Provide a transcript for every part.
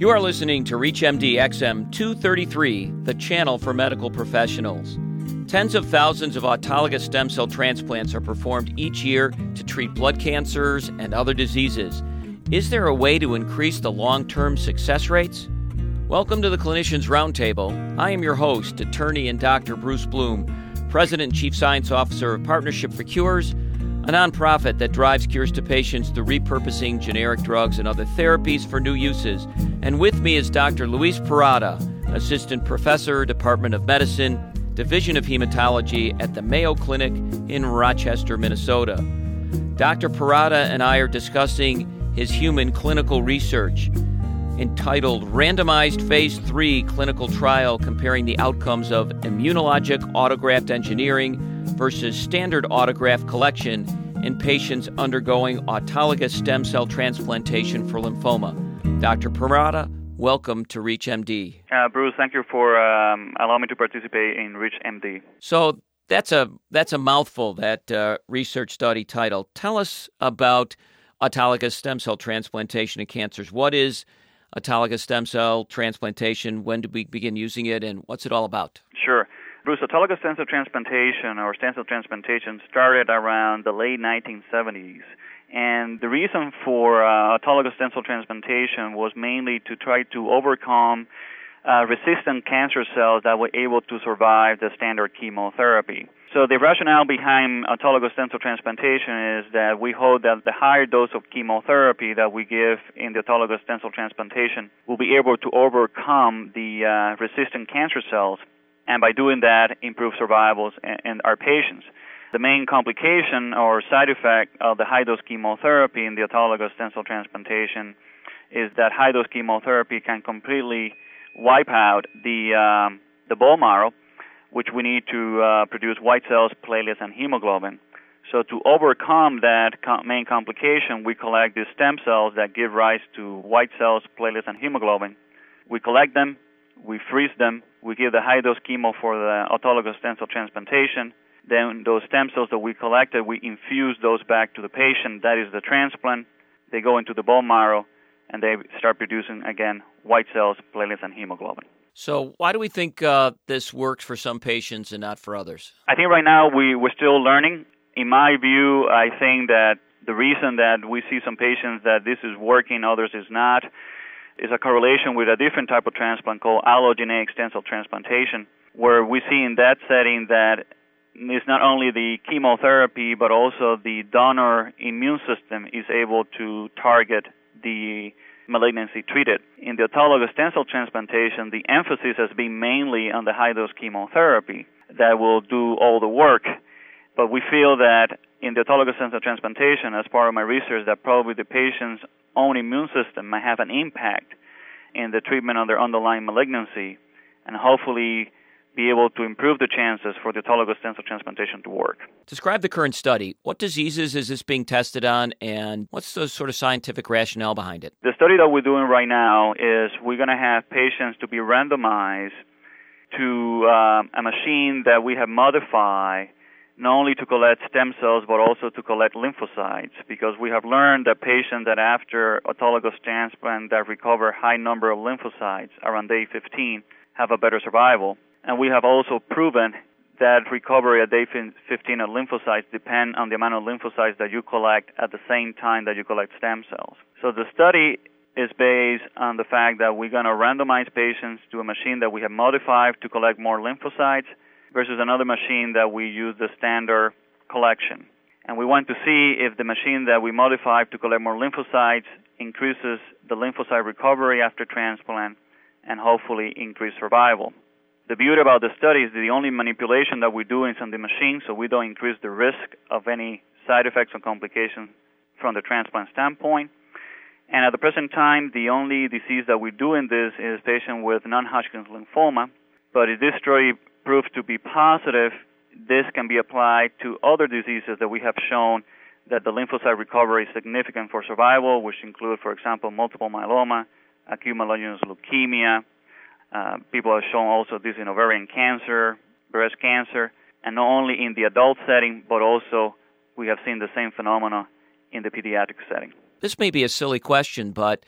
You are listening to ReachMD XM 233, the channel for medical professionals. Tens of thousands of autologous stem cell transplants are performed each year to treat blood cancers and other diseases. Is there a way to increase the long term success rates? Welcome to the Clinicians Roundtable. I am your host, attorney and Dr. Bruce Bloom, President and Chief Science Officer of Partnership for Cures a nonprofit that drives cures to patients through repurposing generic drugs and other therapies for new uses. And with me is Dr. Luis Porrata, Assistant Professor, Department of Medicine, Division of Hematology at the Mayo Clinic in Rochester, Minnesota. Dr. Porrata and I are discussing his human clinical research entitled Randomized Phase 3 Clinical Trial Comparing the Outcomes of Immunologic Autograft Engineering versus Standard Autograft Collection in patients undergoing autologous stem cell transplantation for lymphoma. Dr. Porrata, welcome to ReachMD. Uh, Bruce, thank you for um, allowing me to participate in ReachMD. So that's a that's a mouthful. That uh, research study title. Tell us about autologous stem cell transplantation in cancers. What is autologous stem cell transplantation? When did we begin using it, and what's it all about? Sure. Bruce, autologous stem cell transplantation or stem cell transplantation started around the late 1970s. And the reason for uh, autologous stem cell transplantation was mainly to try to overcome uh, resistant cancer cells that were able to survive the standard chemotherapy. So the rationale behind autologous stem cell transplantation is that we hope that the higher dose of chemotherapy that we give in the autologous stem cell transplantation will be able to overcome the uh, resistant cancer cells and by doing that, improve survivals in, our patients. The main complication or side effect of the high dose chemotherapy in the autologous stem cell transplantation is that high dose chemotherapy can completely wipe out the um, the bone marrow, which we need to uh, produce white cells, platelets, and hemoglobin. So to overcome that main complication, we collect these stem cells that give rise to white cells, platelets, and hemoglobin. We collect them, we freeze them, we give the high dose chemo for the autologous stem cell transplantation. Then those stem cells that we collected, we infuse those back to the patient. That is the transplant. They go into the bone marrow and they start producing again white cells, platelets, and hemoglobin. So, why do we think uh, this works for some patients and not for others? I think right now we, we're still learning. In my view, I think that the reason that we see some patients that this is working, others is not, is a correlation with a different type of transplant called allogeneic stem cell transplantation, where we see in that setting that it's not only the chemotherapy but also the donor immune system is able to target the malignancy treated. In the autologous stem cell transplantation, the emphasis has been mainly on the high dose chemotherapy that will do all the work. But we feel that in the autologous stem cell transplantation, as part of my research, that probably the patient's own immune system might have an impact in the treatment of their underlying malignancy and hopefully be able to improve the chances for the autologous stem cell transplantation to work. Describe the current study. What diseases is this being tested on, and what's the sort of scientific rationale behind it? The study that we're doing right now is we're going to have patients to be randomized to um, a machine that we have modified not only to collect stem cells but also to collect lymphocytes because we have learned that patients that after autologous transplant that recover high number of lymphocytes around day 15 have a better survival. And we have also proven that recovery at day 15 of lymphocytes depend on the amount of lymphocytes that you collect at the same time that you collect stem cells. So the study is based on the fact that we're going to randomize patients to a machine that we have modified to collect more lymphocytes versus another machine that we use the standard collection. And we want to see if the machine that we modified to collect more lymphocytes increases the lymphocyte recovery after transplant and hopefully increase survival. The beauty about the study is the only manipulation that we do is on the machine, so we don't increase the risk of any side effects or complications from the transplant standpoint. And at the present time, the only disease that we do in this is patient with non-Hodgkin's lymphoma. But if this study proved to be positive, this can be applied to other diseases that we have shown that the lymphocyte recovery is significant for survival, which include, for example, multiple myeloma, acute myelogenous leukemia. Uh, people have shown also this in ovarian cancer, breast cancer, and not only in the adult setting, but also we have seen the same phenomena in the pediatric setting. This may be a silly question, but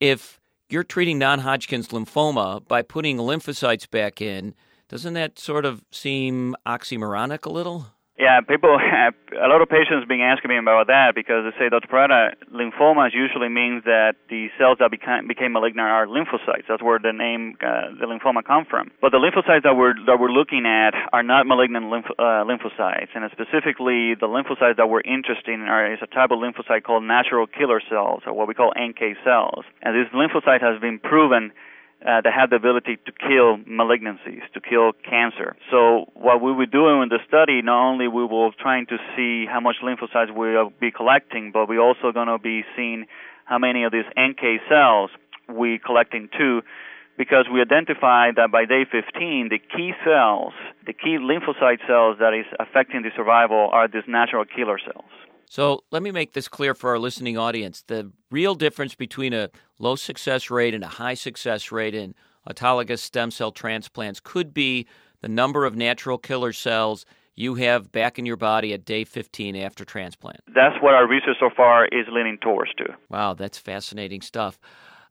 if you're treating non Hodgkin's lymphoma by putting lymphocytes back in. Doesn't that sort of seem oxymoronic a little? Yeah, people have a lot of patients being asking me about that because they say, Dr. Porrata, lymphomas usually means that the cells that became, became malignant are lymphocytes. That's where the name uh, the lymphoma come from. But the lymphocytes that we're that we're looking at are not malignant lymph, uh, lymphocytes, and specifically the lymphocytes that we're interested in are is a type of lymphocyte called natural killer cells, or what we call NK cells. And this lymphocyte has been proven uh, that have the ability to kill malignancies, to kill cancer. So what we were doing in the study, not only we were trying to see how much lymphocytes we'll be collecting, but we're also going to be seeing how many of these NK cells we collecting too, because we identified that by day 15, the key cells, the key lymphocyte cells that is affecting the survival are these natural killer cells. So let me make this clear for our listening audience. The real difference between a low success rate and a high success rate in autologous stem cell transplants could be the number of natural killer cells you have back in your body at day 15 after transplant. That's what our research so far is leaning towards to. Wow, that's fascinating stuff.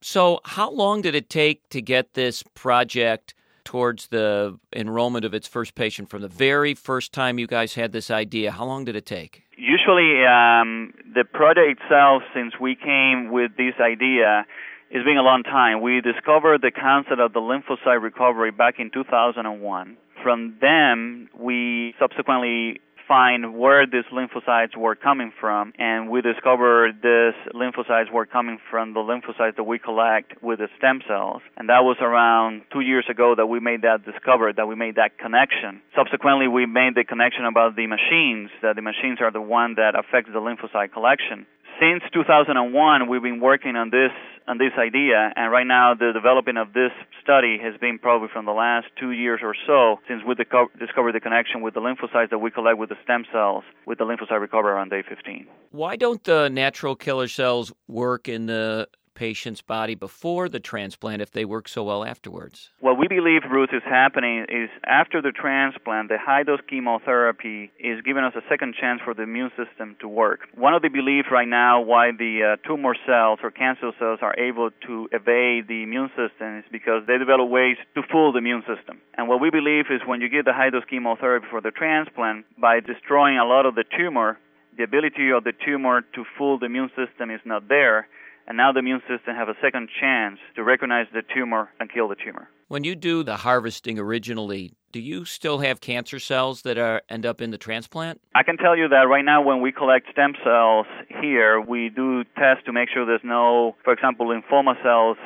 So, how long did it take to get this project towards the enrollment of its first patient from the very first time you guys had this idea? How long did it take? Usually um, the project itself, since we came with this idea, has been a long time. We discovered the concept of the lymphocyte recovery back in 2001. From then, we subsequently find where these lymphocytes were coming from, and we discovered these lymphocytes were coming from the lymphocytes that we collect with the stem cells. And that was around two years ago that we made that discovery, that we made that connection. Subsequently, we made the connection about the machines, that the machines are the one that affects the lymphocyte collection since 2001, we've been working on this on this idea, and right now the development of this study has been probably from the last two years or so since we discovered the connection with the lymphocytes that we collect with the stem cells with the lymphocyte recovery on day 15. Why don't the natural killer cells work in the patient's body before the transplant if they work so well afterwards? What we believe, Ruth, is happening is after the transplant, the high dose chemotherapy is giving us a second chance for the immune system to work. One of the beliefs right now why the uh, tumor cells or cancer cells are able to evade the immune system is because they develop ways to fool the immune system. And what we believe is when you give the high dose chemotherapy for the transplant, by destroying a lot of the tumor, the ability of the tumor to fool the immune system is not there and now the immune system have a second chance to recognize the tumor and kill the tumor. When you do the harvesting originally, do you still have cancer cells that are end up in the transplant? I can tell you that right now when we collect stem cells here, we do tests to make sure there's no, for example, lymphoma cells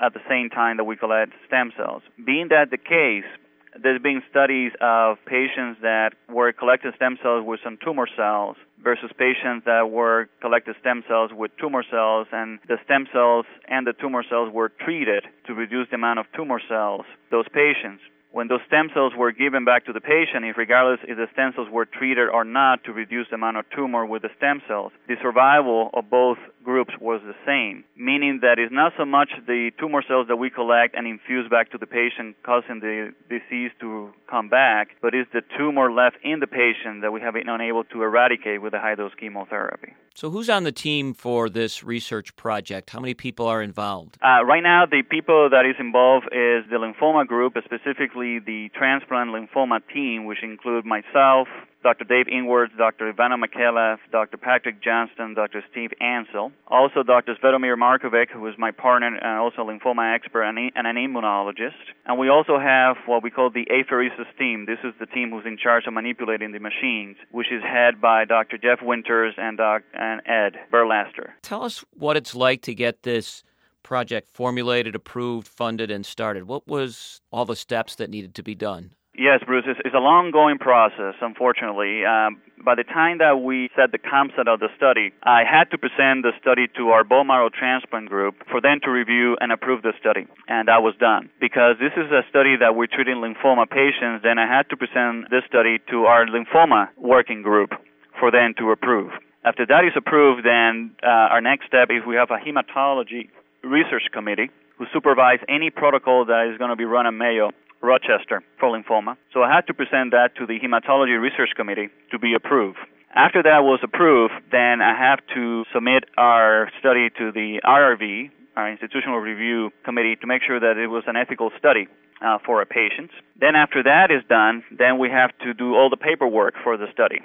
at the same time that we collect stem cells. Being that the case, there's been studies of patients that were collected stem cells with some tumor cells versus patients that were collected stem cells with tumor cells and the stem cells and the tumor cells were treated to reduce the amount of tumor cells those patients when those stem cells were given back to the patient, if regardless if the stem cells were treated or not to reduce the amount of tumor with the stem cells, the survival of both groups was the same, meaning that it's not so much the tumor cells that we collect and infuse back to the patient causing the disease to come back, but it's the tumor left in the patient that we have been unable to eradicate with the high dose chemotherapy. So, who's on the team for this research project? How many people are involved? Uh, right now, the people that is involved is the lymphoma group, specifically the transplant lymphoma team, which include myself, Dr. Dave Inwards, Dr. Ivana Micallef, Dr. Patrick Johnston, Dr. Steve Ansell. Also, Dr. Svetomir Markovic, who is my partner and also a lymphoma expert and, an immunologist. And we also have what we call the apheresis team. This is the team who's in charge of manipulating the machines, which is head by Dr. Jeff Winters and, Doc, and Ed Burgstaler. Tell us what it's like to get this project formulated, approved, funded, and started. What was all the steps that needed to be done? Yes, Bruce, it's, it's a long going process, unfortunately. Um, by the time that we set the concept of the study, I had to present the study to our bone marrow transplant group for them to review and approve the study. And that was done. Because this is a study that we're treating lymphoma patients, then I had to present this study to our lymphoma working group for them to approve. After that is approved, then uh, our next step is we have a hematology research committee who supervise any protocol that is going to be run at Mayo Rochester for lymphoma. So I had to present that to the Hematology Research Committee to be approved. After that was approved, then I have to submit our study to the IRB, our institutional review committee to make sure that it was an ethical study uh, for our patients. Then after that is done, then we have to do all the paperwork for the study.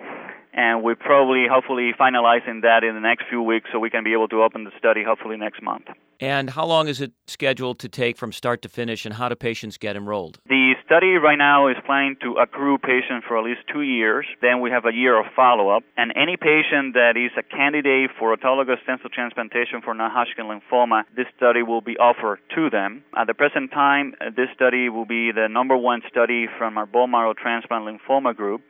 And we're probably, hopefully, finalizing that in the next few weeks so we can be able to open the study hopefully next month. And how long is it scheduled to take from start to finish, and how do patients get enrolled? The study right now is planning to accrue patients for at least two years. Then we have a year of follow up. And any patient that is a candidate for autologous stem cell transplantation for non Hodgkin lymphoma, this study will be offered to them. At the present time, this study will be the number one study from our bone marrow transplant lymphoma group.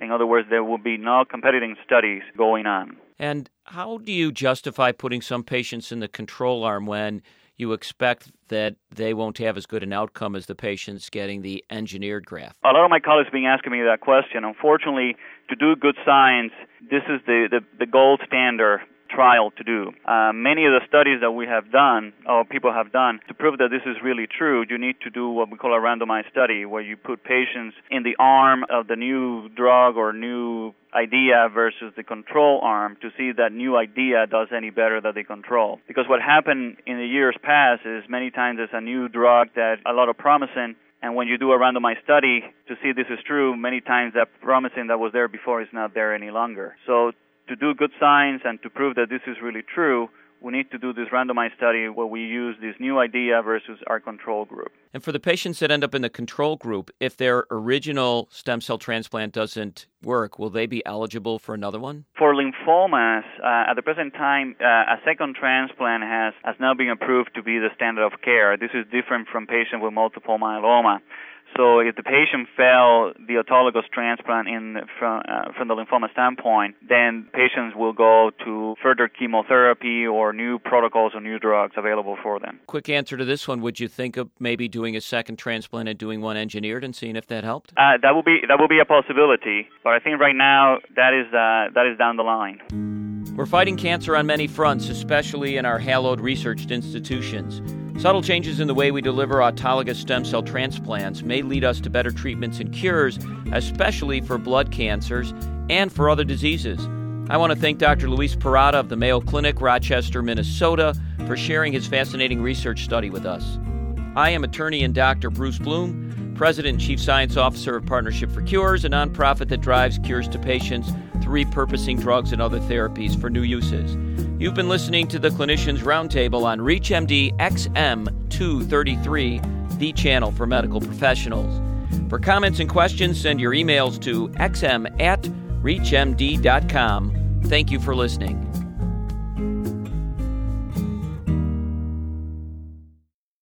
In other words, there will be no competing studies going on. And how do you justify putting some patients in the control arm when you expect that they won't have as good an outcome as the patients getting the engineered graft? A lot of my colleagues have been asking me that question. Unfortunately, to do good science, this is the, the, the gold standard trial to do. Uh, many of the studies that we have done, or people have done, to prove that this is really true, you need to do what we call a randomized study, where you put patients in the arm of the new drug or new idea versus the control arm to see that new idea does any better than the control. Because what happened in the years past is many times there's a new drug that a lot of promising and when you do a randomized study to see this is true, many times that promising that was there before is not there any longer. So to do good science and to prove that this is really true, we need to do this randomized study where we use this new idea versus our control group. And for the patients that end up in the control group, if their original stem cell transplant doesn't work, will they be eligible for another one? For lymphomas, uh, at the present time, uh, a second transplant has, has now been approved to be the standard of care. This is different from patients with multiple myeloma. So if the patient failed the autologous transplant in from, uh, from the lymphoma standpoint, then patients will go to further chemotherapy or new protocols or new drugs available for them. Quick answer to this one: Would you think of maybe doing a second transplant and doing one engineered and seeing if that helped? Uh, that will be that will be a possibility, but I think right now that is uh, that is down the line. We're fighting cancer on many fronts, especially in our hallowed research institutions. Subtle changes in the way we deliver autologous stem cell transplants may lead us to better treatments and cures, especially for blood cancers and for other diseases. I want to thank Dr. Luis Porrata of the Mayo Clinic, Rochester, Minnesota, for sharing his fascinating research study with us. I am attorney and Dr. Bruce Bloom, President and Chief Science Officer of Partnership for Cures, a nonprofit that drives cures to patients through repurposing drugs and other therapies for new uses. You've been listening to the Clinicians Roundtable on ReachMD XM233, the channel for medical professionals. For comments and questions, send your emails to xm at reachmd.com. Thank you for listening.